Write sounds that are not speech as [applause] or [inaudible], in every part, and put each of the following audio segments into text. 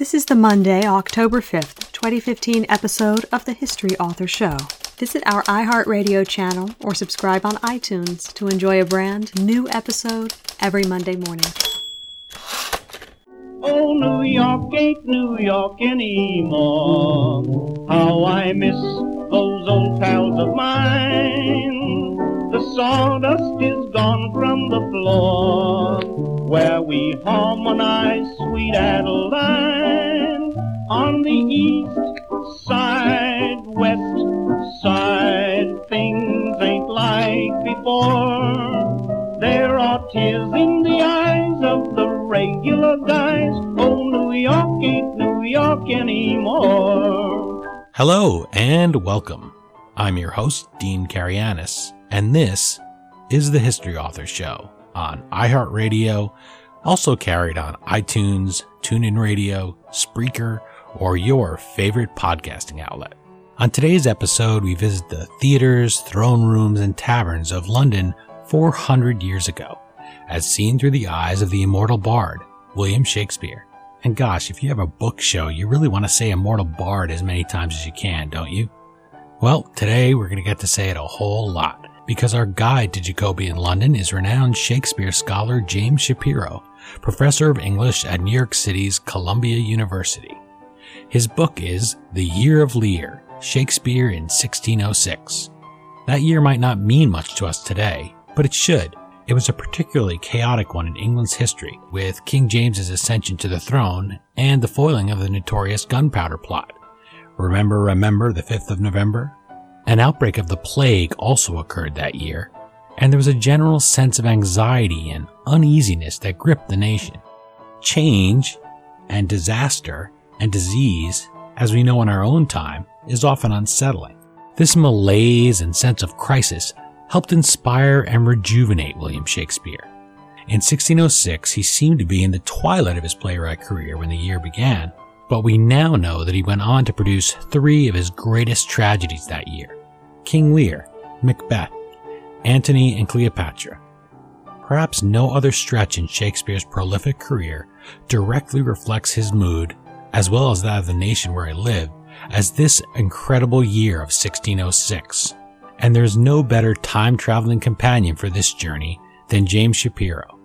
This is the Monday, October 5th, 2015 episode of the History Author Show. Visit our iHeartRadio channel or subscribe on iTunes to enjoy a brand new episode every Monday morning. Oh, New York ain't New York anymore. How I miss those old pals of mine. The sawdust is gone from the floor where we harmonize sweet Adeline on the east side, west side. Things ain't like before. There are tears in the eyes of the regular guys. Oh, New York ain't New York anymore. Hello and welcome. I'm your host, Dean Karayanis, and this is the History Author Show on iHeartRadio, also carried on iTunes, TuneIn Radio, Spreaker, or your favorite podcasting outlet. On today's episode, we visit the theaters, throne rooms, and taverns of London 400 years ago, as seen through the eyes of the immortal bard, William Shakespeare. And gosh, if you have a book show, you really want to say immortal bard as many times as you can, don't you? Well, today we're going to get to say it a whole lot because our guide to Jacobean London is renowned Shakespeare scholar James Shapiro, professor of English at New York City's Columbia University. His book is The Year of Lear Shakespeare in 1606. That year might not mean much to us today, but it should. It was a particularly chaotic one in England's history, with King James's ascension to the throne and the foiling of the notorious gunpowder plot. Remember, remember the 5th of November? An outbreak of the plague also occurred that year, and there was a general sense of anxiety and uneasiness that gripped the nation. Change and disaster and disease, as we know in our own time, is often unsettling. This malaise and sense of crisis helped inspire and rejuvenate William Shakespeare. In 1606, he seemed to be in the twilight of his playwright career when the year began, but we now know that he went on to produce three of his greatest tragedies that year King Lear, Macbeth, Antony and Cleopatra. Perhaps no other stretch in Shakespeare's prolific career directly reflects his mood, as well as that of the nation where I live, as this incredible year of 1606 and there's no better time traveling companion for this journey than James Shapiro.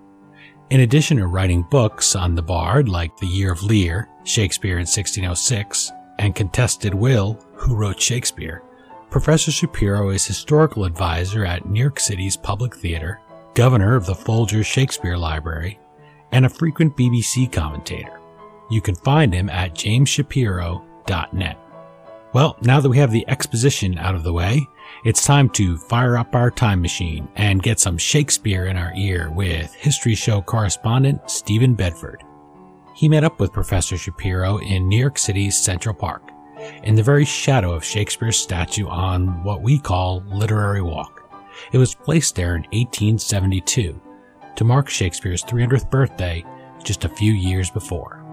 In addition to writing books on the bard like The Year of Lear, Shakespeare in 1606, and Contested Will, Who Wrote Shakespeare, Professor Shapiro is historical advisor at New York City's Public Theater, governor of the Folger Shakespeare Library, and a frequent BBC commentator. You can find him at jamesshapiro.net. Well, now that we have the exposition out of the way, it's time to fire up our time machine and get some Shakespeare in our ear with History Show correspondent Stephen Bedford. He met up with Professor Shapiro in New York City's Central Park, in the very shadow of Shakespeare's statue on what we call Literary Walk. It was placed there in 1872 to mark Shakespeare's 300th birthday just a few years before.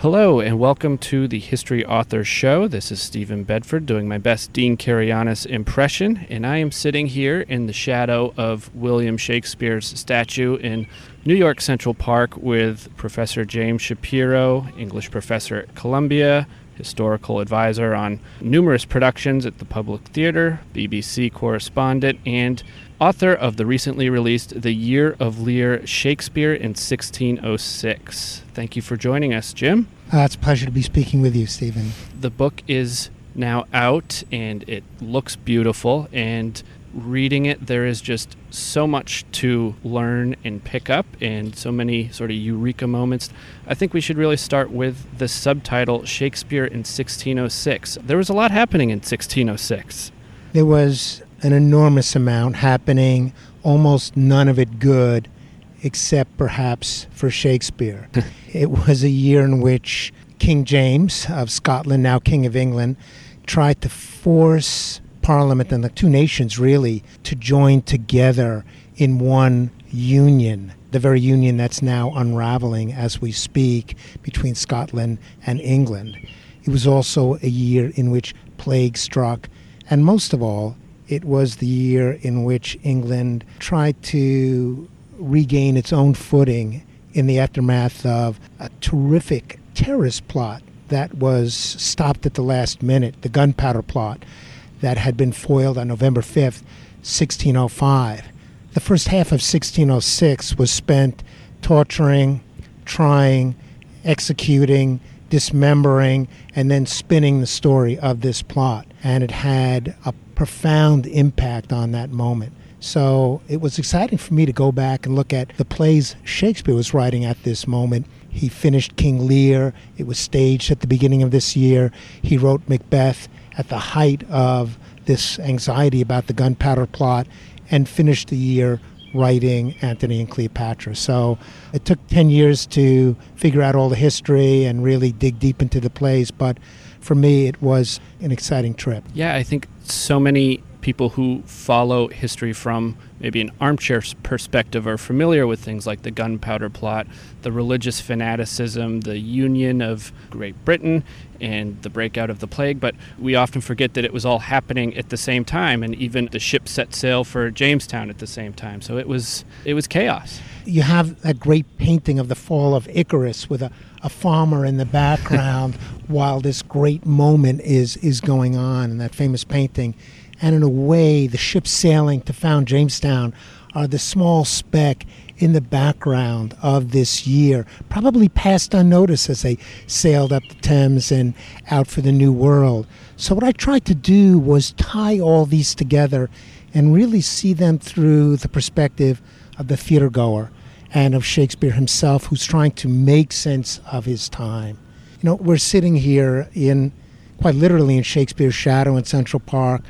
Hello, and welcome to the History Author Show. This is Stephen Bedford doing my best Dean Karayanis impression, and I am sitting here in the shadow of William Shakespeare's statue in New York Central Park with Professor James Shapiro, English professor at Columbia, historical advisor on numerous productions at the Public Theater, BBC correspondent, and author of the recently released The Year of Lear Shakespeare in 1606. Thank you for joining us, Jim. Uh, it's a pleasure to be speaking with you, Stephen. The book is now out and it looks beautiful. And reading it, there is just so much to learn and pick up, and so many sort of eureka moments. I think we should really start with the subtitle Shakespeare in 1606. There was a lot happening in 1606. There was an enormous amount happening, almost none of it good, except perhaps for Shakespeare. [laughs] it was a year in which King James of Scotland, now King of England, tried to force Parliament and the two nations really to join together in one union, the very union that's now unraveling as we speak between Scotland and England. It was also a year in which plague struck, and most of all, It was the year in which England tried to regain its own footing in the aftermath of a terrific terrorist plot that was stopped at the last minute, the gunpowder plot that had been foiled on November 5th, 1605. The first half of 1606 was spent torturing, trying, executing, dismembering, and then spinning the story of this plot. And it had a profound impact on that moment. So it was exciting for me to go back and look at the plays Shakespeare was writing at this moment. He finished King Lear. It was staged at the beginning of this year. He wrote Macbeth at the height of this anxiety about the gunpowder plot and finished the year writing Antony and Cleopatra. So it took 10 years to figure out all the history and really dig deep into the plays, but for me, it was an exciting trip. Yeah, I think so many people who follow history from maybe an armchair perspective are familiar with things like the gunpowder plot, the religious fanaticism, the union of Great Britain, and the breakout of the plague. But we often forget that it was all happening at the same time, and even the ship set sail for Jamestown at the same time. So it was it was chaos. You have that great painting of the fall of Icarus with a, a farmer in the background [laughs] while this great moment is is going on, and that famous painting and in a way, the ships sailing to found Jamestown are the small speck in the background of this year, probably passed unnoticed as they sailed up the Thames and out for the New World. So, what I tried to do was tie all these together and really see them through the perspective of the theater goer and of Shakespeare himself, who's trying to make sense of his time. You know, we're sitting here in quite literally in Shakespeare's shadow in Central Park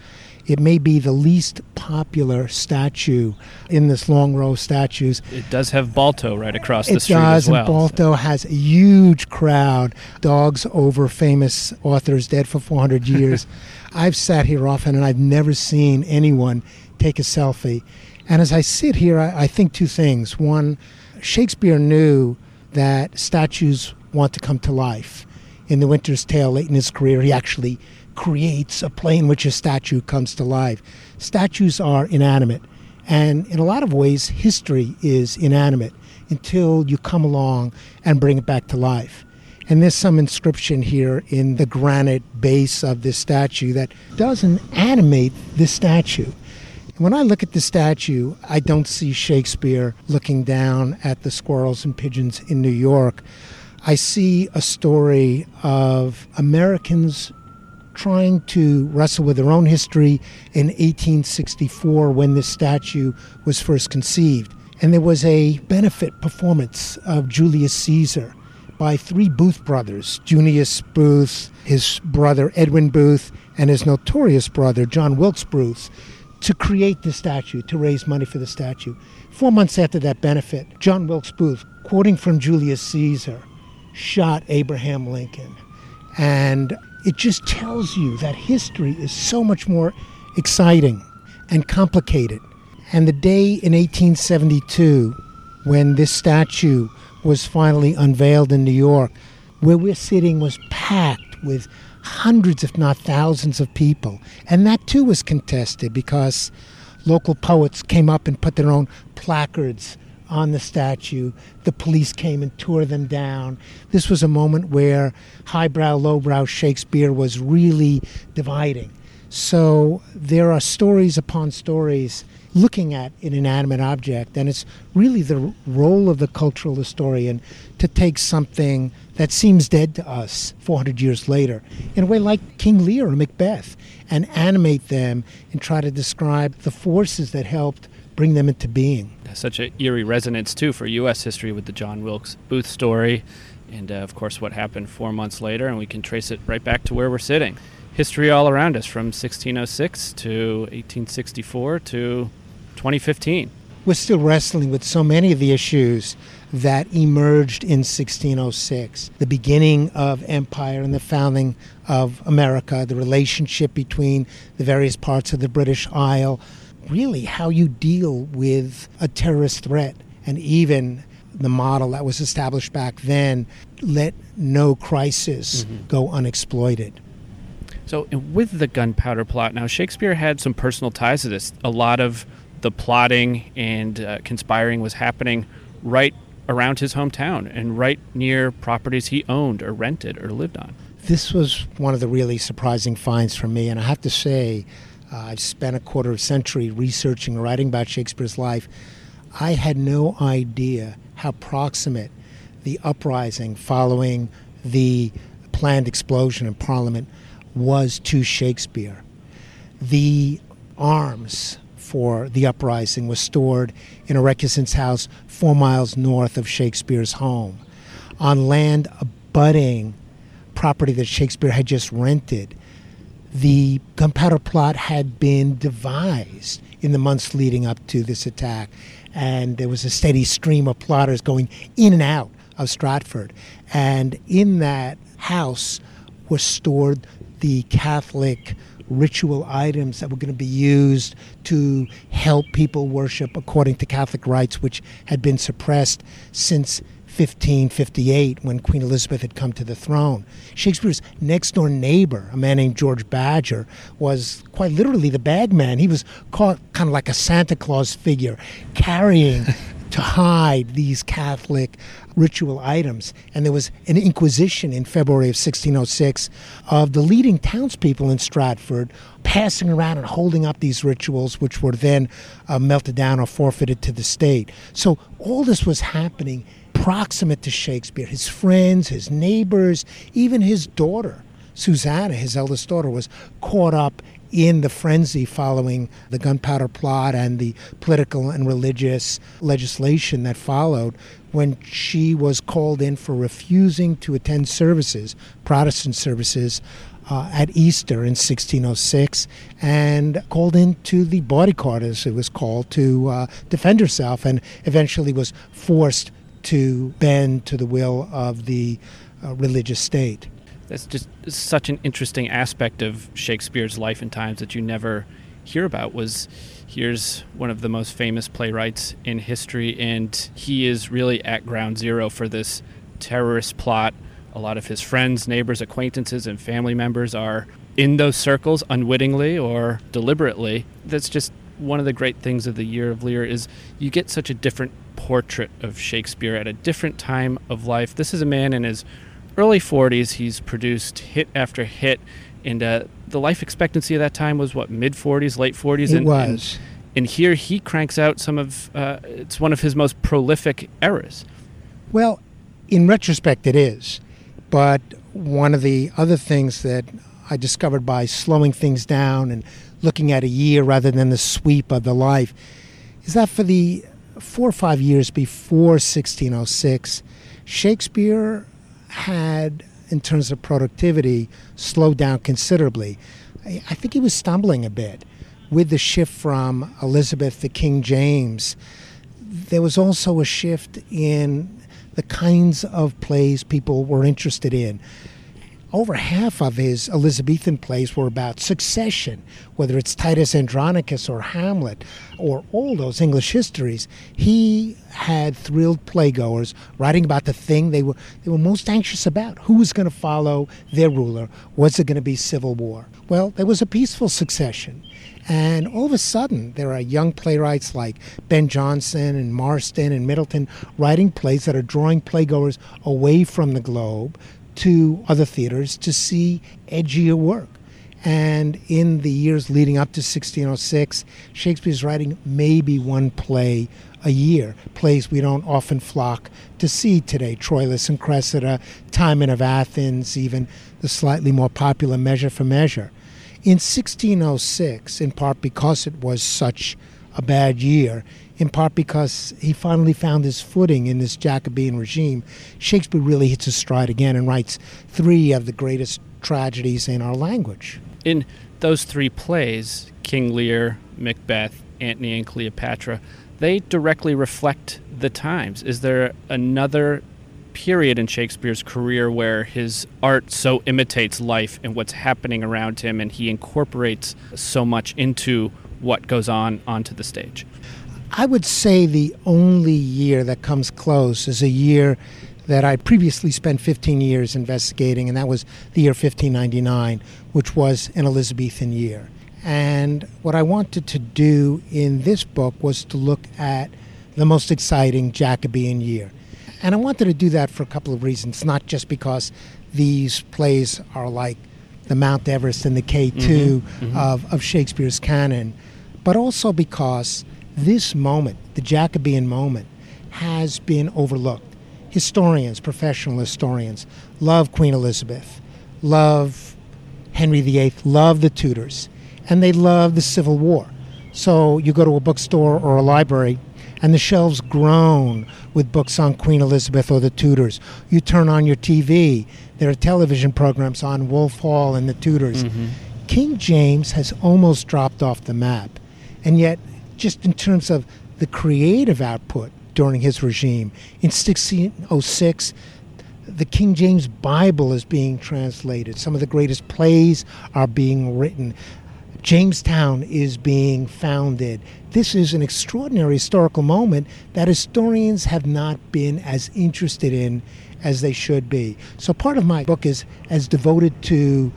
it may be the least popular statue in this long row of statues. It does have Balto right across the street does, as well. and Balto so. has a huge crowd. Dogs over famous authors dead for 400 [laughs] years. I've sat here often and I've never seen anyone take a selfie. And as I sit here, I, I think two things. One, Shakespeare knew that statues want to come to life. In The Winter's Tale, late in his career, he actually creates a play in which a statue comes to life. Statues are inanimate, and in a lot of ways, history is inanimate until you come along and bring it back to life. And there's some inscription here in the granite base of this statue that doesn't animate this statue. When I look at the statue, I don't see Shakespeare looking down at the squirrels and pigeons in New York. I see a story of Americans trying to wrestle with their own history in 1864 when this statue was first conceived. And there was a benefit performance of Julius Caesar by three Booth brothers Junius Booth, his brother Edwin Booth, and his notorious brother John Wilkes Booth to create the statue, to raise money for the statue. Four months after that benefit, John Wilkes Booth, quoting from Julius Caesar, shot Abraham Lincoln. And it just tells you that history is so much more exciting and complicated. And the day in 1872 when this statue was finally unveiled in New York, where we're sitting was packed with hundreds, if not thousands, of people. And that too was contested because local poets came up and put their own placards on the statue. The police came and tore them down. This was a moment where highbrow, lowbrow Shakespeare was really dividing. So there are stories upon stories looking at an inanimate object, and it's really the role of the cultural historian to take something that seems dead to us 400 years later, in a way like King Lear or Macbeth, and animate them and try to describe the forces that helped bring them into being. Such an eerie resonance, too, for U.S. history with the John Wilkes Booth story, and uh, of course, what happened four months later, and we can trace it right back to where we're sitting. History all around us from 1606 to 1864 to 2015. We're still wrestling with so many of the issues that emerged in 1606 the beginning of empire and the founding of America, the relationship between the various parts of the British Isle, really how you deal with a terrorist threat. And even the model that was established back then let no crisis mm-hmm. go unexploited. So, with the gunpowder plot, now Shakespeare had some personal ties to this. A lot of the plotting and uh, conspiring was happening right around his hometown and right near properties he owned or rented or lived on. This was one of the really surprising finds for me, and I have to say, uh, I've spent a quarter of a century researching and writing about Shakespeare's life. I had no idea how proximate the uprising following the planned explosion in Parliament was to Shakespeare. The arms for the uprising was stored in a recusant's house four miles north of Shakespeare's home on land abutting property that Shakespeare had just rented. The gunpowder plot had been devised in the months leading up to this attack, and there was a steady stream of plotters going in and out of Stratford. And in that house was stored the Catholic ritual items that were going to be used to help people worship according to Catholic rites, which had been suppressed since 1558 when Queen Elizabeth had come to the throne. Shakespeare's next door neighbor, a man named George Badger, was quite literally the bagman. He was caught kind of like a Santa Claus figure, carrying [laughs] to hide these Catholic ritual items. And there was an inquisition in February of 1606 of the leading townspeople in Stratford passing around and holding up these rituals, which were then uh, melted down or forfeited to the state. So all this was happening proximate to Shakespeare. His friends, his neighbors, even his daughter. Susanna, his eldest daughter, was caught up in the frenzy following the gunpowder plot and the political and religious legislation that followed when she was called in for refusing to attend services, Protestant services, uh, at Easter in 1606 and called into the bawdy court, as it was called, to uh, defend herself and eventually was forced to bend to the will of the uh, religious state. That's just such an interesting aspect of Shakespeare's life and times that you never hear about was here's one of the most famous playwrights in history and he is really at ground zero for this terrorist plot. A lot of his friends neighbors acquaintances and family members are in those circles unwittingly or deliberately. That's just one of the great things of the year of lear is you get such a different portrait of shakespeare at a different time of life this is a man in his early 40s, he's produced hit after hit, and uh, the life expectancy of that time was what mid 40s, late 40s. It and, was. And, and, here he cranks out some of uh, it's one of his most prolific eras. Well, in retrospect, it is, but one of the other things that I discovered by slowing things down and looking at a year rather than the sweep of the life is that for the four or five years before 1606, Shakespeare had, in terms of productivity, slowed down considerably. I, I think he was stumbling a bit with the shift from Elizabeth to King James. There was also a shift in the kinds of plays people were interested in over half of his Elizabethan plays were about succession, whether it's Titus Andronicus or Hamlet or all those English histories. He had thrilled playgoers writing about the thing they were they were most anxious about. Who was going to follow their ruler? Was it going to be civil war? Well, there was a peaceful succession. And all of a sudden, there are young playwrights like Ben Jonson and Marston and Middleton writing plays that are drawing playgoers away from the globe to other theaters to see edgier work. And in the years leading up to 1606, Shakespeare's writing maybe one play a year, plays we don't often flock to see today Troilus and Cressida, Timon of Athens, even the slightly more popular Measure for Measure. In 1606, in part because it was such a bad year, in part because he finally found his footing in this Jacobean regime. Shakespeare really hits his stride again and writes three of the greatest tragedies in our language. In those three plays, King Lear, Macbeth, Antony and Cleopatra, they directly reflect the times. Is there another period in Shakespeare's career where his art so imitates life and what's happening around him and he incorporates so much into what goes on onto the stage? I would say the only year that comes close is a year that I previously spent 15 years investigating, and that was the year 1599, which was an Elizabethan year. And what I wanted to do in this book was to look at the most exciting Jacobean year. And I wanted to do that for a couple of reasons, not just because these plays are like the Mount Everest and the K2 mm-hmm, mm-hmm. Of, of Shakespeare's canon, but also because this moment, the Jacobean moment, has been overlooked. Historians, professional historians, love Queen Elizabeth, love Henry VIII, love the Tudors, and they love the Civil War. So you go to a bookstore or a library, and the shelves groan with books on Queen Elizabeth or the Tudors. You turn on your TV, there are television programs on Wolf Hall and the Tudors. Mm-hmm. King James has almost dropped off the map. And yet, just in terms of the creative output during his regime, in 1606, the King James Bible is being translated. Some of the greatest plays are being written. Jamestown is being founded. This is an extraordinary historical moment that historians have not been as interested in as they should be. So part of my book is as devoted to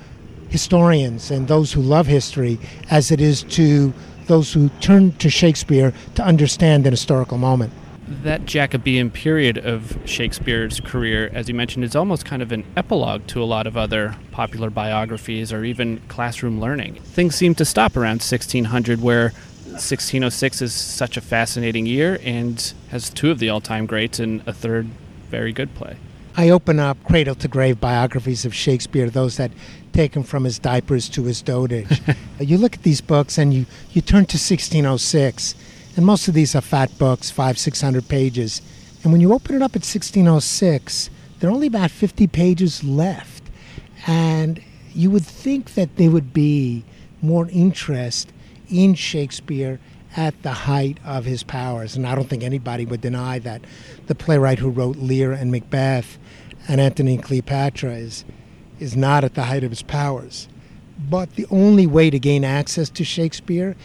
historians and those who love history as it is to those who turn to Shakespeare to understand an historical moment that Jacobean period of Shakespeare's career, as you mentioned, is almost kind of an epilogue to a lot of other popular biographies or even classroom learning. Things seem to stop around 1600, where 1606 is such a fascinating year and has two of the all time greats and a third very good play. I open up cradle to grave biographies of Shakespeare, those that take him from his diapers to his dotage. [laughs] Uh, you look at these books and you, you turn to 1606 and most of these are fat books, five, six hundred pages. And when you open it up at 1606, there are only about 50 pages left. And you would think that there would be more interest in Shakespeare at the height of his powers. And I don't think anybody would deny that the playwright who wrote Lear and Macbeth and Antony and Cleopatra is, is not at the height of his powers. But the only way to gain access to Shakespeare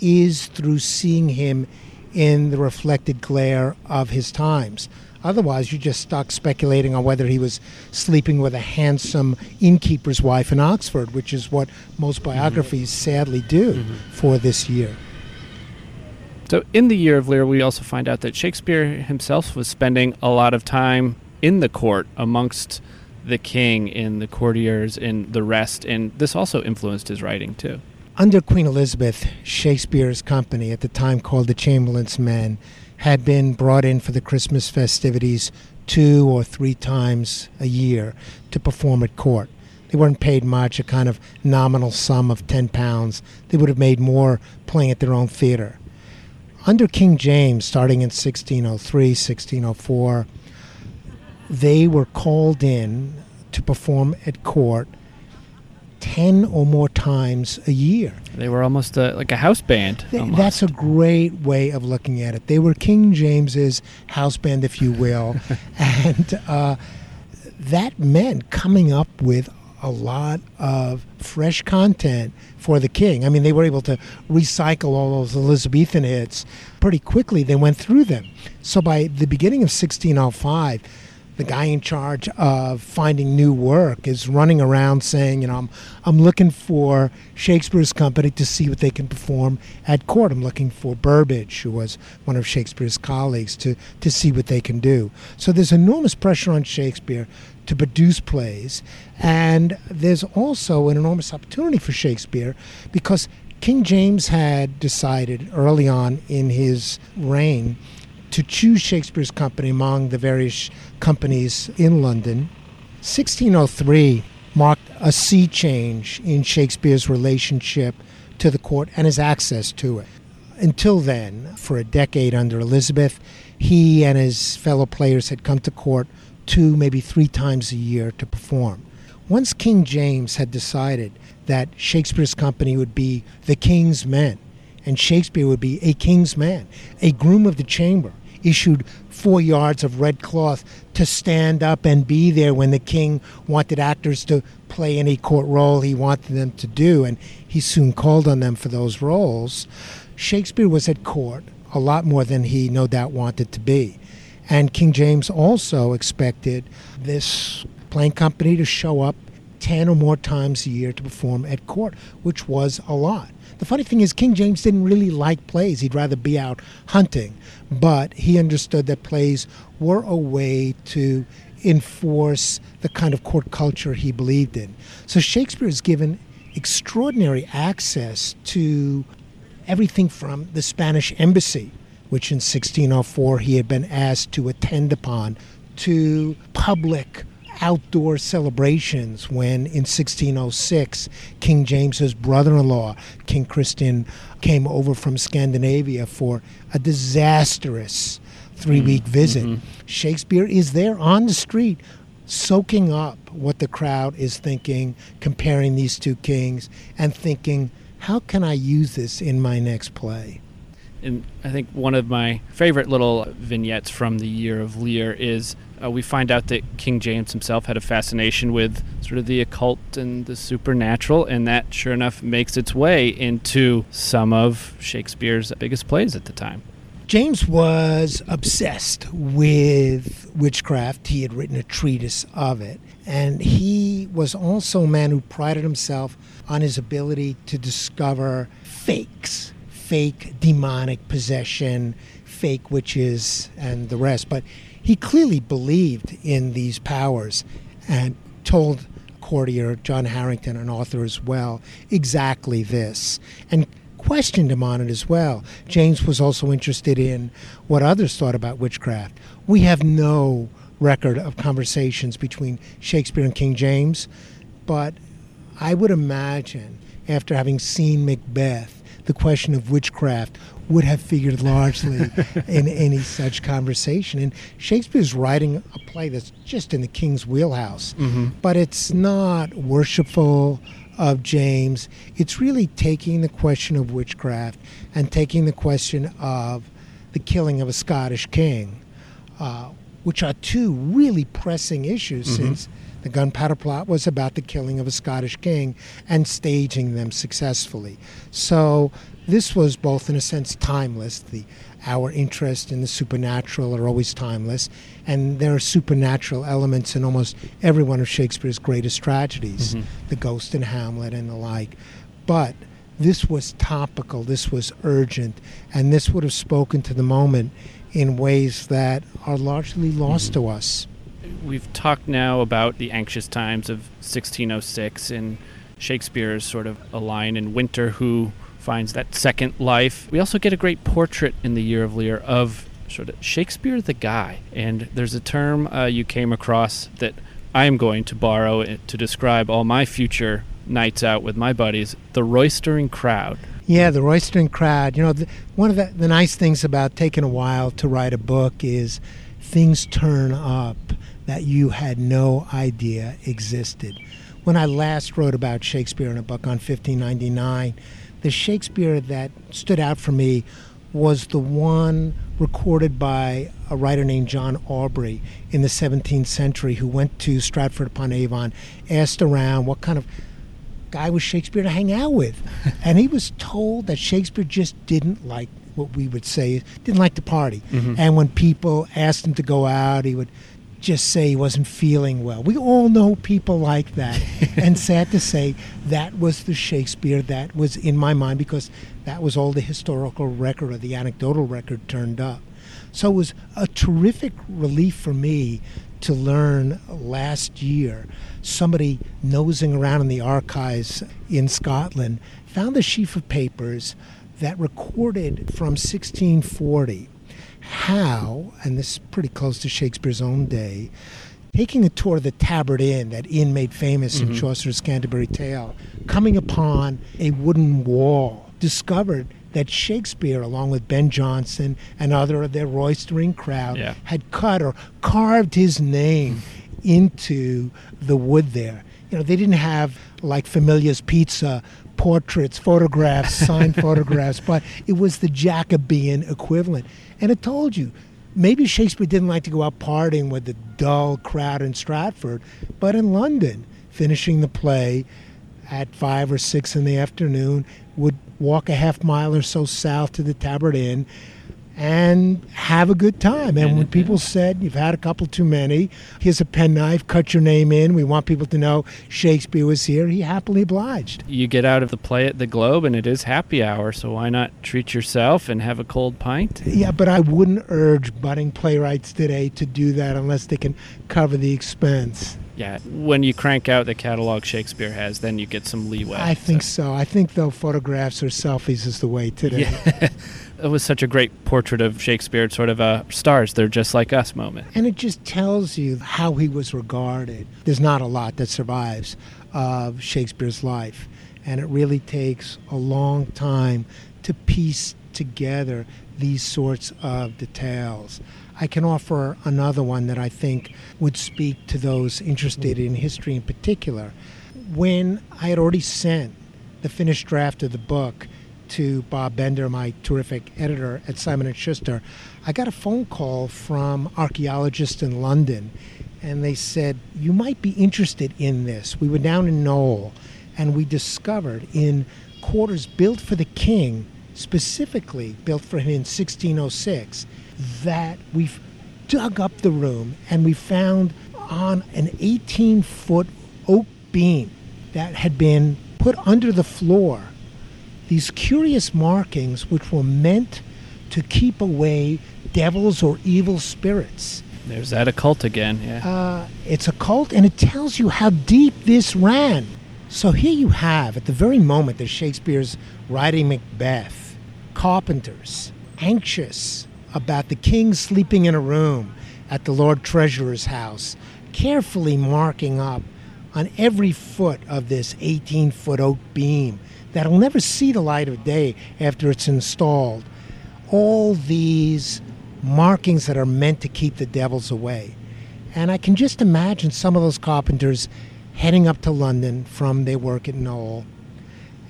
is through seeing him in the reflected glare of his times. Otherwise, you're just stuck speculating on whether he was sleeping with a handsome innkeeper's wife in Oxford, which is what most mm-hmm. biographies mm-hmm. sadly do mm-hmm. for this year. So, in the year of Lear, we also find out that Shakespeare himself was spending a lot of time in the court amongst the king and the courtiers and the rest, and this also influenced his writing too. Under Queen Elizabeth, Shakespeare's company, at the time called the Chamberlain's Men, had been brought in for the Christmas festivities two or three times a year to perform at court. They weren't paid much, a kind of nominal sum of 10 pounds. They would have made more playing at their own theater. Under King James, starting in 1603, 1604, they were called in to perform at court 10 or more times a year. They were almost a, like a house band. That's a great way of looking at it. They were King James's house band, if you will. [laughs] and uh, that meant coming up with a lot of fresh content for the king. I mean, they were able to recycle all those Elizabethan hits pretty quickly. They went through them. So by the beginning of 1605, the guy in charge of finding new work is running around saying, you know, I'm, I'm looking for Shakespeare's company to see what they can perform at court. I'm looking for Burbage, who was one of Shakespeare's colleagues, to, to see what they can do. So there's enormous pressure on Shakespeare to produce plays. And there's also an enormous opportunity for Shakespeare because King James had decided early on in his reign to choose Shakespeare's company among the various companies in London. 1603 marked a sea change in Shakespeare's relationship to the court and his access to it. Until then, for a decade under Elizabeth, he and his fellow players had come to court two, maybe three times a year to perform. Once King James had decided that Shakespeare's company would be the king's men, and Shakespeare would be a king's man, a groom of the chamber, issued four yards of red cloth to stand up and be there when the king wanted actors to play any court role he wanted them to do, and he soon called on them for those roles. Shakespeare was at court a lot more than he no doubt wanted to be. And King James also expected this playing company to show up 10 or more times a year to perform at court, which was a lot. The funny thing is, King James didn't really like plays. He'd rather be out hunting. But he understood that plays were a way to enforce the kind of court culture he believed in. So Shakespeare is given extraordinary access to everything from the Spanish embassy, which in 1604 he had been asked to attend upon, to public outdoor celebrations when in 1606 King James's brother-in-law King Christian came over from Scandinavia for a disastrous 3-week mm-hmm. visit mm-hmm. Shakespeare is there on the street soaking up what the crowd is thinking comparing these two kings and thinking how can I use this in my next play and I think one of my favorite little vignettes from the Year of Lear is uh, we find out that King James himself had a fascination with sort of the occult and the supernatural, and that sure enough makes its way into some of Shakespeare's biggest plays at the time. James was obsessed with witchcraft. He had written a treatise of it. And he was also a man who prided himself on his ability to discover fakes fake demonic possession, fake witches, and the rest. But he clearly believed in these powers and told courtier John Harington, an author as well, exactly this. And questioned him on it as well. James was also interested in what others thought about witchcraft. We have no record of conversations between Shakespeare and King James, but I would imagine after having seen Macbeth the question of witchcraft would have figured largely [laughs] in any such conversation. And Shakespeare's writing a play that's just in the king's wheelhouse, mm-hmm. but it's not worshipful of James. It's really taking the question of witchcraft and taking the question of the killing of a Scottish king, uh, which are two really pressing issues mm-hmm. since the gunpowder plot was about the killing of a Scottish king and staging them successfully. So this was both, in a sense, timeless. The our interest in the supernatural are always timeless, and there are supernatural elements in almost every one of Shakespeare's greatest tragedies, mm-hmm. the Ghost in Hamlet and the like. But this was topical, this was urgent, and this would have spoken to the moment in ways that are largely lost mm-hmm. to us we've talked now about the anxious times of 1606 and Shakespeare's sort of a line in Winter who finds that second life. We also get a great portrait in the Year of Lear of sort of Shakespeare the guy. And there's a term uh, you came across that I am going to borrow to describe all my future nights out with my buddies the roistering crowd. Yeah, the roistering crowd. You know, the, one of the, the nice things about taking a while to write a book is things turn up that you had no idea existed. When I last wrote about Shakespeare in a book on 1599, the Shakespeare that stood out for me was the one recorded by a writer named John Aubrey in the 17th century who went to Stratford upon Avon, asked around what kind of guy was Shakespeare to hang out with. [laughs] and he was told that Shakespeare just didn't like what we would say, didn't like to party. Mm-hmm. And when people asked him to go out, he would just say he wasn't feeling well. We all know people like that. [laughs] and sad to say, that was the Shakespeare that was in my mind because that was all the historical record or the anecdotal record turned up. So it was a terrific relief for me to learn last year. Somebody nosing around in the archives in Scotland found a sheaf of papers that recorded from 1640 how, and this is pretty close to Shakespeare's own day, taking a tour of the Tabard Inn, that inn made famous mm-hmm. in Chaucer's Canterbury Tale, coming upon a wooden wall, discovered that Shakespeare, along with Ben Jonson and other of their roistering crowd, yeah. had cut or carved his name into the wood there. You know, they didn't have like Familia's Pizza portraits, photographs, signed [laughs] photographs, but it was the Jacobean equivalent. And it told you. Maybe Shakespeare didn't like to go out partying with the dull crowd in Stratford, but in London, finishing the play at five or six in the afternoon, would walk a half mile or so south to the Tabard Inn and have a good time. And when mm-hmm. people said you've had a couple too many, here's a penknife, cut your name in. We want people to know Shakespeare was here. He happily obliged. You get out of the play at the Globe, and it is happy hour, so why not treat yourself and have a cold pint? Yeah, but I wouldn't urge budding playwrights today to do that unless they can cover the expense. Yeah, when you crank out the catalog Shakespeare has, then you get some leeway. I think so. I think though photographs or selfies is the way today. Yeah. [laughs] it was such a great portrait of Shakespeare, sort of a stars, they're just like us moment. And it just tells you how he was regarded. There's not a lot that survives of Shakespeare's life, and it really takes a long time to piece together these sorts of details. I can offer another one that I think would speak to those interested in history in particular. When I had already sent the finished draft of the book to Bob Bender, my terrific editor at Simon & Schuster, I got a phone call from archaeologists in London, and they said, you might be interested in this. We were down in Knole, and we discovered in quarters built for the king, specifically built for him in 1606, that we've dug up the room and we found on an 18 foot oak beam that had been put under the floor these curious markings which were meant to keep away devils or evil spirits. There's that occult again, yeah. Uh, it's a cult and it tells you how deep this ran. So here you have, at the very moment that Shakespeare's writing Macbeth, carpenters, anxious about the king sleeping in a room at the Lord Treasurer's house, carefully marking up on every foot of this 18 foot oak beam that'll never see the light of day after it's installed. All these markings that are meant to keep the devils away. And I can just imagine some of those carpenters heading up to London from their work at Knole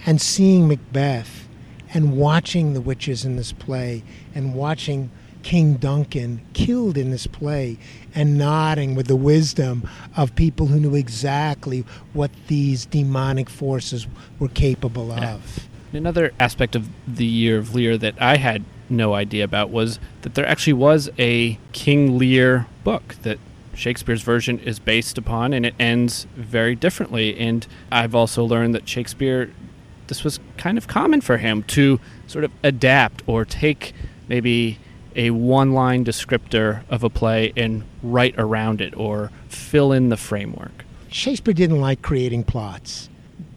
and seeing Macbeth and watching the witches in this play and watching King Duncan killed in this play and nodding with the wisdom of people who knew exactly what these demonic forces were capable of. Another aspect of the Year of Lear that I had no idea about was that there actually was a King Lear book that Shakespeare's version is based upon, and it ends very differently. And I've also learned that Shakespeare, this was kind of common for him to sort of adapt or take maybe a one line descriptor of a play and write around it or fill in the framework. Shakespeare didn't like creating plots.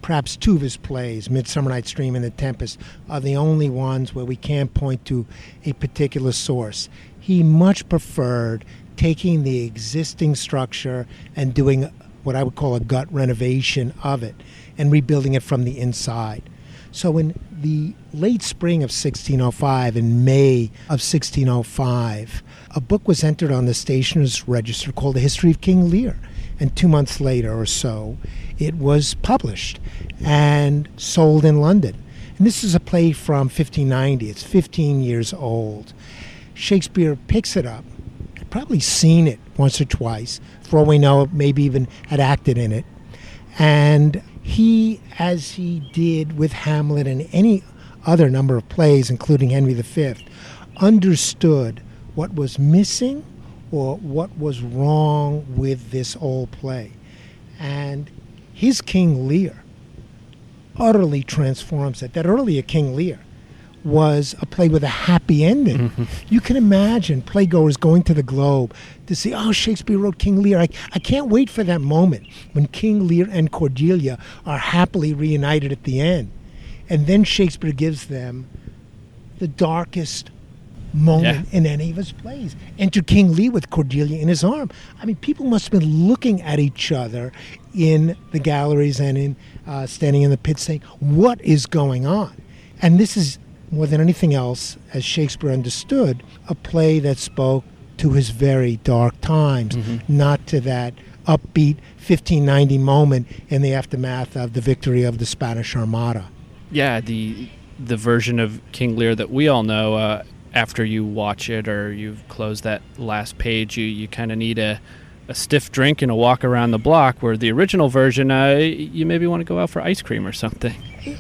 Perhaps two of his plays, Midsummer Night's Dream and The Tempest, are the only ones where we can't point to a particular source. He much preferred taking the existing structure and doing what I would call a gut renovation of it and rebuilding it from the inside. So in the late spring of 1605, in May of 1605, a book was entered on the stationer's register called The History of King Lear. And two months later or so, it was published and sold in London. And this is a play from 1590. It's 15 years old. Shakespeare picks it up, probably seen it once or twice. For all we know, maybe even had acted in it. And he, as he did with Hamlet and any other number of plays, including Henry V, understood what was missing or what was wrong with this old play. And his King Lear utterly transforms it. That earlier King Lear was a play with a happy ending. Mm-hmm. You can imagine playgoers going to the Globe to see, oh, Shakespeare wrote King Lear. I, I can't wait for that moment when King Lear and Cordelia are happily reunited at the end. And then Shakespeare gives them the darkest moment yeah. in any of his plays. Enter King Lear with Cordelia in his arm. I mean, people must have been looking at each other in the galleries and in uh, standing in the pit saying, what is going on? And this is more than anything else, as Shakespeare understood, a play that spoke to his very dark times, mm-hmm. not to that upbeat 1590 moment in the aftermath of the victory of the Spanish Armada. Yeah, the the version of King Lear that we all know. Uh, after you watch it or you've closed that last page, you you kind of need a a stiff drink and a walk around the block. Where the original version, uh, you maybe want to go out for ice cream or something. [laughs]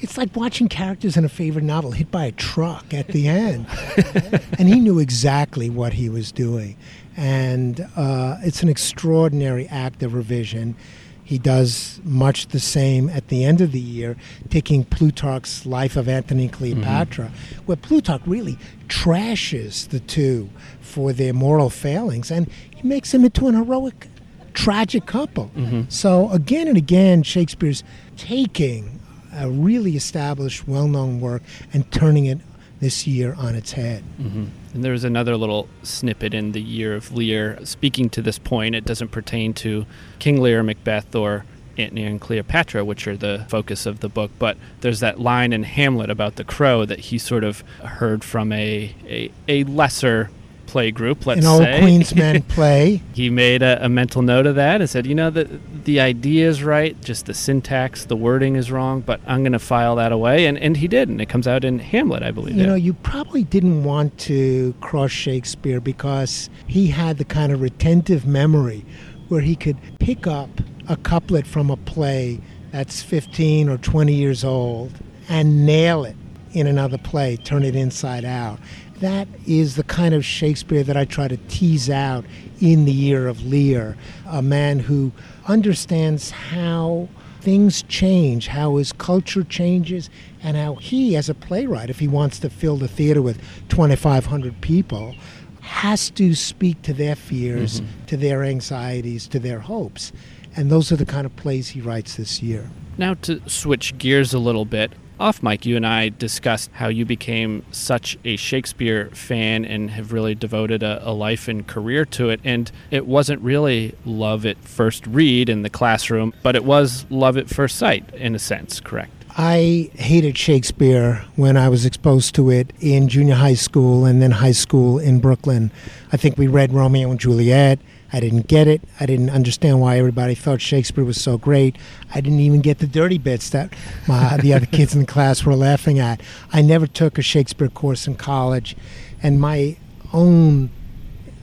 it's like watching characters in a favorite novel hit by a truck at the end. [laughs] and he knew exactly what he was doing. And uh, it's an extraordinary act of revision. He does much the same at the end of the year, taking Plutarch's Life of Antony and Cleopatra, mm-hmm. where Plutarch really trashes the two for their moral failings, and he makes them into an heroic, tragic couple. Mm-hmm. So again and again, Shakespeare's taking a really established, well-known work and turning it this year on its head. Mm-hmm. And there's another little snippet in the Year of Lear speaking to this point. It doesn't pertain to King Lear, Macbeth, or Antony and Cleopatra, which are the focus of the book. But there's that line in Hamlet about the crow that he sort of heard from a, a, a lesser play group, let's An old say. Queen's Men [laughs] play. he made a, a, mental note of that and said, you know, the, the idea is right, just the syntax, the wording is wrong, but I'm going to file that away. And, and he did, and it comes out in Hamlet, I believe. You know, you probably didn't want to cross Shakespeare because he had the kind of retentive memory where he could pick up a couplet from a play that's 15 or 20 years old and nail it in another play, turn it inside out that is the kind of Shakespeare that I try to tease out in the year of Lear, a man who understands how things change, how his culture changes, and how he, as a playwright, if he wants to fill the theater with 2,500 people, has to speak to their fears, mm-hmm. to their anxieties, to their hopes. And those are the kind of plays he writes this year. Now, to switch gears a little bit, off mic, you and I discussed how you became such a Shakespeare fan and have really devoted a, a, life and career to it. And it wasn't really love at first read in the classroom, but it was love at first sight in a sense, correct? I hated Shakespeare when I was exposed to it in junior high school and then high school in Brooklyn. I think we read Romeo and Juliet. I didn't get it. I didn't understand why everybody thought Shakespeare was so great. I didn't even get the dirty bits that my, the other [laughs] kids in the class were laughing at. I never took a Shakespeare course in college, and my own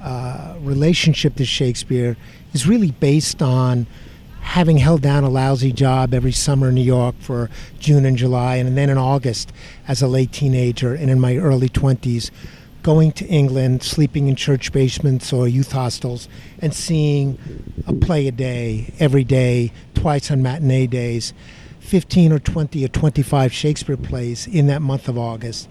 uh, relationship to Shakespeare is really based on having held down a lousy job every summer in New York for June and July, and then in August as a late teenager and in my early 20s going to England, sleeping in church basements or youth hostels, and seeing a play a day, every day, twice on matinee days, 15 or 20 or 25 Shakespeare plays in that month of August.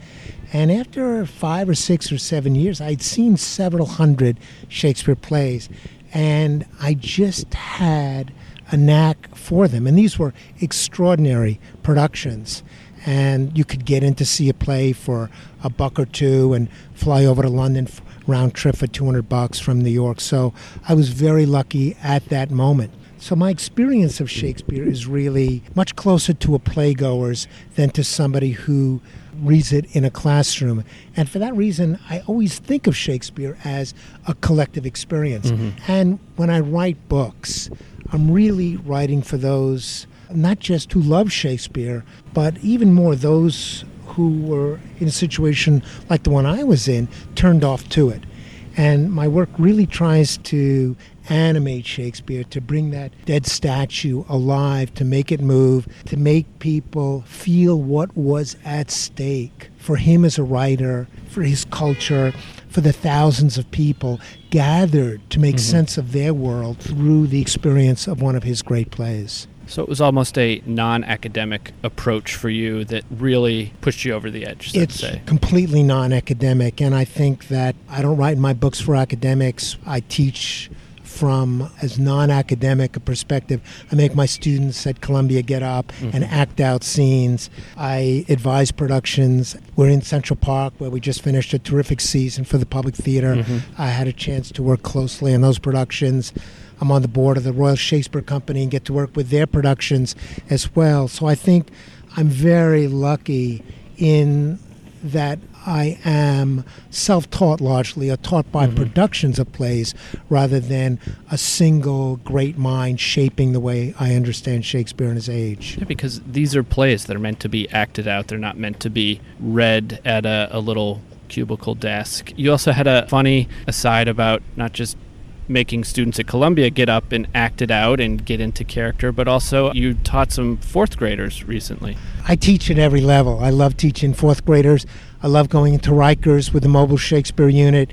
And after five or six or seven years, I'd seen several hundred Shakespeare plays, and I just had a knack for them. And these were extraordinary productions and you could get in to see a play for a buck or two and fly over to London round trip for 200 bucks from New York. So I was very lucky at that moment. So my experience of Shakespeare is really much closer to a playgoer's than to somebody who reads it in a classroom. And for that reason, I always think of Shakespeare as a collective experience. Mm-hmm. And when I write books, I'm really writing for those not just who loved Shakespeare, but even more those who were in a situation like the one I was in, turned off to it. And my work really tries to animate Shakespeare, to bring that dead statue alive, to make it move, to make people feel what was at stake for him as a writer, for his culture, for the thousands of people gathered to make mm-hmm. sense of their world through the experience of one of his great plays. So it was almost a non-academic approach for you that really pushed you over the edge. it's say. completely non-academic, and I think that I don't write my books for academics. I teach from as non-academic a perspective. I make my students at Columbia get up mm-hmm. and act out scenes. I advise productions. We're in Central Park where we just finished a terrific season for the public theater. Mm-hmm. I had a chance to work closely on those productions. I'm on the board of the Royal Shakespeare Company and get to work with their productions as well. So I think I'm very lucky in that I am self taught largely, or taught by mm-hmm. productions of plays rather than a single great mind shaping the way I understand Shakespeare and his age. Yeah, because these are plays that are meant to be acted out, they're not meant to be read at a, a little cubicle desk. You also had a funny aside about not just making students at Columbia get up and act it out and get into character, but also you taught some fourth graders recently. I teach at every level. I love teaching fourth graders. I love going into Rikers with the mobile Shakespeare unit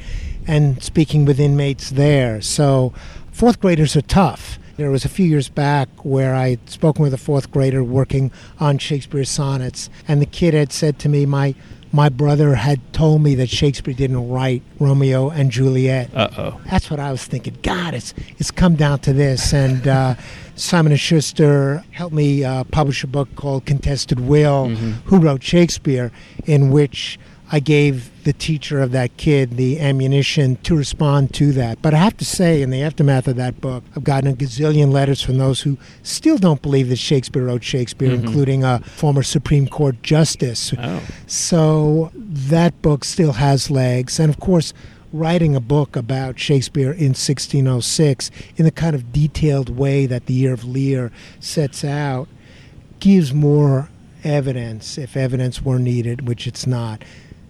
and speaking with inmates there. So, fourth graders are tough. There was a few years back where I had spoken with a fourth grader working on Shakespeare sonnets, and the kid had said to me, My my brother had told me that Shakespeare didn't write Romeo and Juliet. Uh oh. That's what I was thinking. God, it's it's come down to this. And uh, Simon and Schuster helped me uh, publish a book called Contested Will, Mm-hmm. Who Wrote Shakespeare, in which I gave the teacher of that kid the ammunition to respond to that. But I have to say, in the aftermath of that book, I've gotten a gazillion letters from those who still don't believe that Shakespeare wrote Shakespeare, Mhm. including a former Supreme Court justice Oh. so that book still has legs. And of course, writing a book about Shakespeare in 1606 in the kind of detailed way that the Year of Lear sets out gives more evidence, if evidence were needed, which it's not,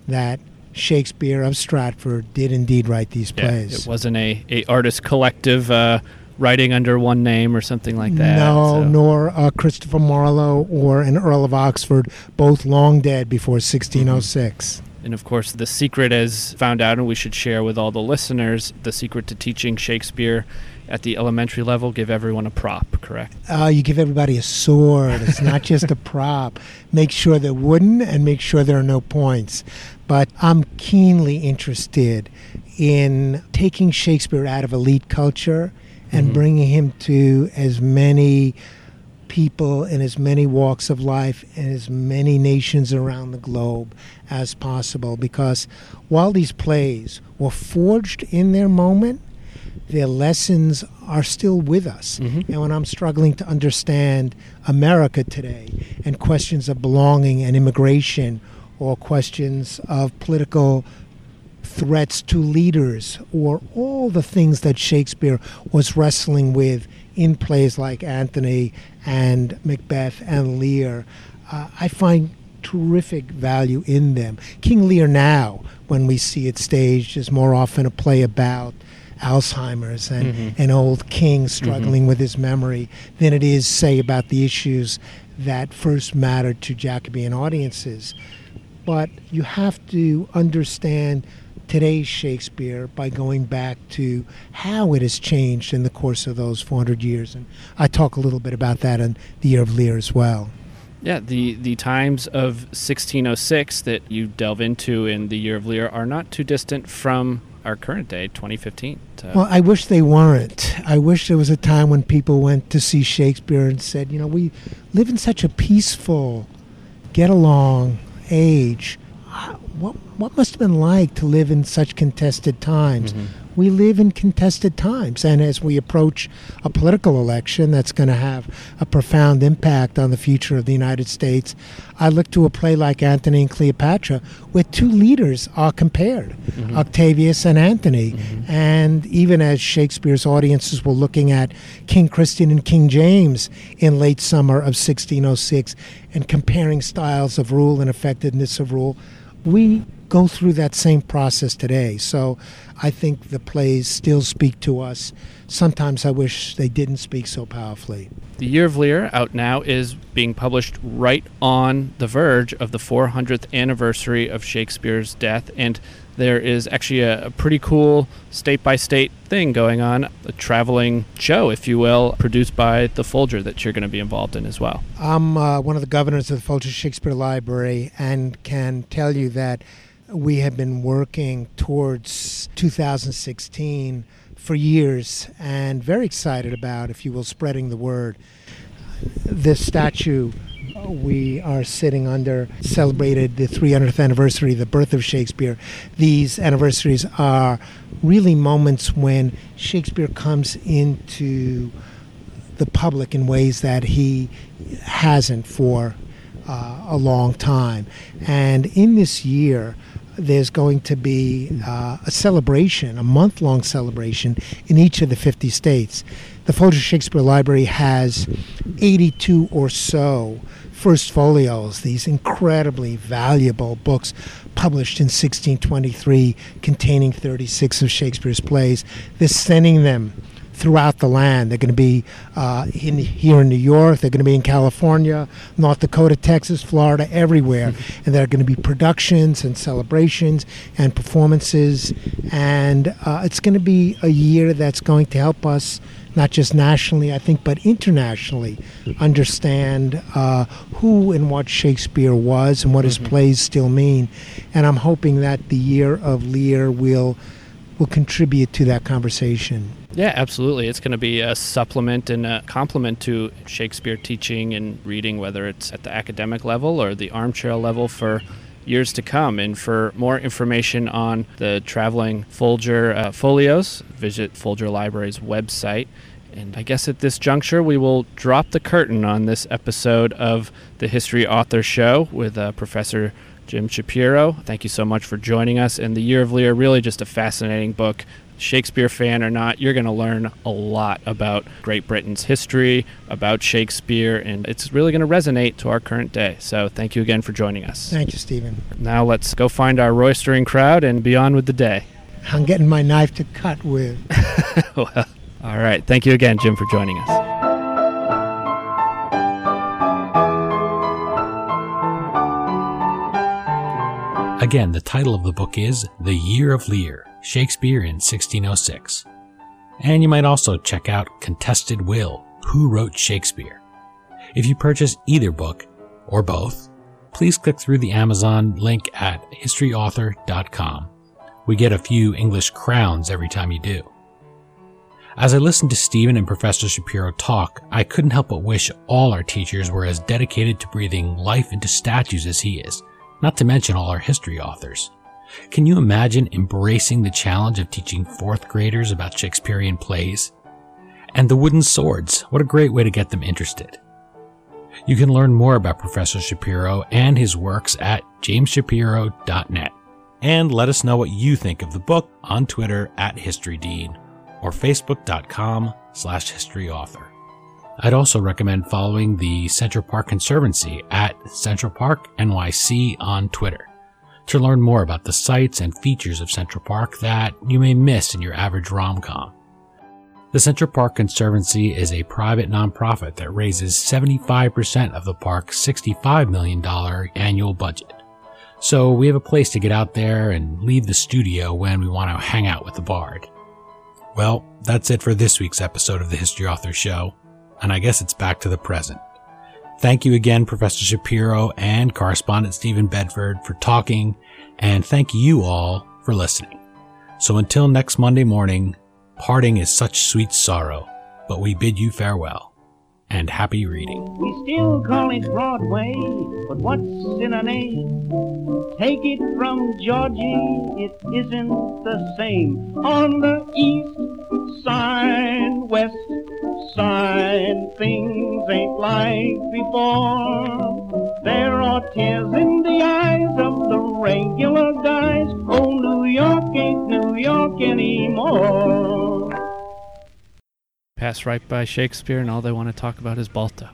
that Shakespeare of Stratford did indeed write these Yeah, plays. it wasn't a, a artist collective uh, writing under one name or something like that. No, so- nor uh, Christopher Marlowe or an Earl of Oxford, both long dead before 1606. And of course, the secret is found out, and we should share with all the listeners the secret to teaching Shakespeare at the elementary level give everyone a prop, correct? Uh, you give everybody a sword. It's not [laughs] just a prop. Make sure they're wooden and make sure there are no points. But I'm keenly interested in taking Shakespeare out of elite culture and Mhm. bringing him to as many people in as many walks of life and as many nations around the globe as possible. Because while these plays were forged in their moment, their lessons are still with us. Mhm. And when I'm struggling to understand America today and questions of belonging and immigration or questions of political threats to leaders or all the things that Shakespeare was wrestling with in plays like Antony and Macbeth and Lear, uh, I find terrific value in them. King Lear now, when we see it staged, is more often a play about Alzheimer's and Mhm. an old king struggling with his memory than it is, say, about the issues that first mattered to Jacobean audiences. But you have to understand today's Shakespeare by going back to how it has changed in the course of those 400 years. And I talk a little bit about that in The Year of Lear as well. Yeah, the, the times of 1606 that you delve into in the Year of Lear are not too distant from our current day, 2015. So, Well, I wish they weren't. I wish there was a time when people went to see Shakespeare and said, you know, we live in such a peaceful, get along age. What, what must have been like to live in such contested times? Mhm. We live in contested times, and as we approach a political election that's going to have a profound impact on the future of the United States, I look to a play like Antony and Cleopatra, where two leaders are compared Mhm. Octavius and Antony. Mhm. And even as Shakespeare's audiences were looking at King Christian and King James in late summer of 1606 and comparing styles of rule and effectiveness of rule, we go through that same process today. So I think the plays still speak to us. Sometimes I wish they didn't speak so powerfully. The Year of Lear, out now, is being published right on the verge of the 400th anniversary of Shakespeare's death. And there is actually a, a pretty cool state by state thing going on, a traveling show, if you will, produced by the Folger that you're going to be involved in as well. I'm uh, one of the governors of the Folger Shakespeare Library and can tell you that we have been working towards 2016 for years and very excited about, if you will, spreading the word. This statue we are sitting under celebrated the 300th anniversary the birth of Shakespeare. These anniversaries are really moments when Shakespeare comes into the public in ways that he hasn't for uh, a long time. And in this year, there's going to be uh, a celebration, a month long celebration in each of the 50 states. The Folger Shakespeare Library has 82 or so first folios, these incredibly valuable books published in 1623 containing 36 of Shakespeare's plays. They're sending them throughout the land. They're going to be uh, in, here in New York. They're going to be in California, North Dakota, Texas, Florida, everywhere. Mm-hmm. And there are going to be productions and celebrations and performances. And uh, it's going to be a year that's going to help us not just nationally, I think, but internationally, understand uh, who and what Shakespeare was and what his mm-hmm. plays still mean. And I'm hoping that the year of Lear will will contribute to that conversation. Yeah, absolutely. It's going to be a supplement and a complement to Shakespeare teaching and reading, whether it's at the academic level or the armchair level for years to come. And for more information on the traveling Folger uh, folios, visit Folger Library's website. And I guess at this juncture, we will drop the curtain on this episode of the History Author Show with uh, Professor Jim Shapiro. Thank you so much for joining us. And The Year of Lear, really just a fascinating book Shakespeare fan or not, you're going to learn a lot about Great Britain's history, about Shakespeare, and it's really going to resonate to our current day. So thank you again for joining us. Thank you, Stephen. Now let's go find our roistering crowd and be on with the day. I'm getting my knife to cut with. [laughs] well, all right. Thank you again, Jim, for joining us. Again, the title of the book is The Year of Lear Shakespeare in 1606. And you might also check out Contested Will Who Wrote Shakespeare. If you purchase either book, or both, please click through the Amazon link at historyauthor.com. We get a few English crowns every time you do. As I listened to Stephen and Professor Shapiro talk, I couldn't help but wish all our teachers were as dedicated to breathing life into statues as he is, not to mention all our history authors. Can you imagine embracing the challenge of teaching fourth graders about Shakespearean plays? And the wooden swords, what a great way to get them interested. You can learn more about Professor Shapiro and his works at jamesshapiro.net. And let us know what you think of the book on Twitter at HistoryDean or facebook.com slash historyauthor. I'd also recommend following the Central Park Conservancy at Central Park NYC on Twitter to learn more about the sights and features of Central Park that you may miss in your average rom-com. The Central Park Conservancy is a private nonprofit that raises 75% of the park's $65 million annual budget. So we have a place to get out there and leave the studio when we want to hang out with the bard. Well, that's it for this week's episode of the History Author Show, and I guess it's back to the present. Thank you again, Professor Shapiro and correspondent Stephen Bedford for talking, and thank you all for listening. So until next Monday morning, parting is such sweet sorrow, but we bid you farewell and happy reading. We still call it Broadway, but what's in a name? Take it from Georgie, it isn't the same. On the east side, west side, things ain't like before. There are tears in the eyes of the regular guys. Oh, New York ain't New York anymore pass right by Shakespeare and all they want to talk about is Balto.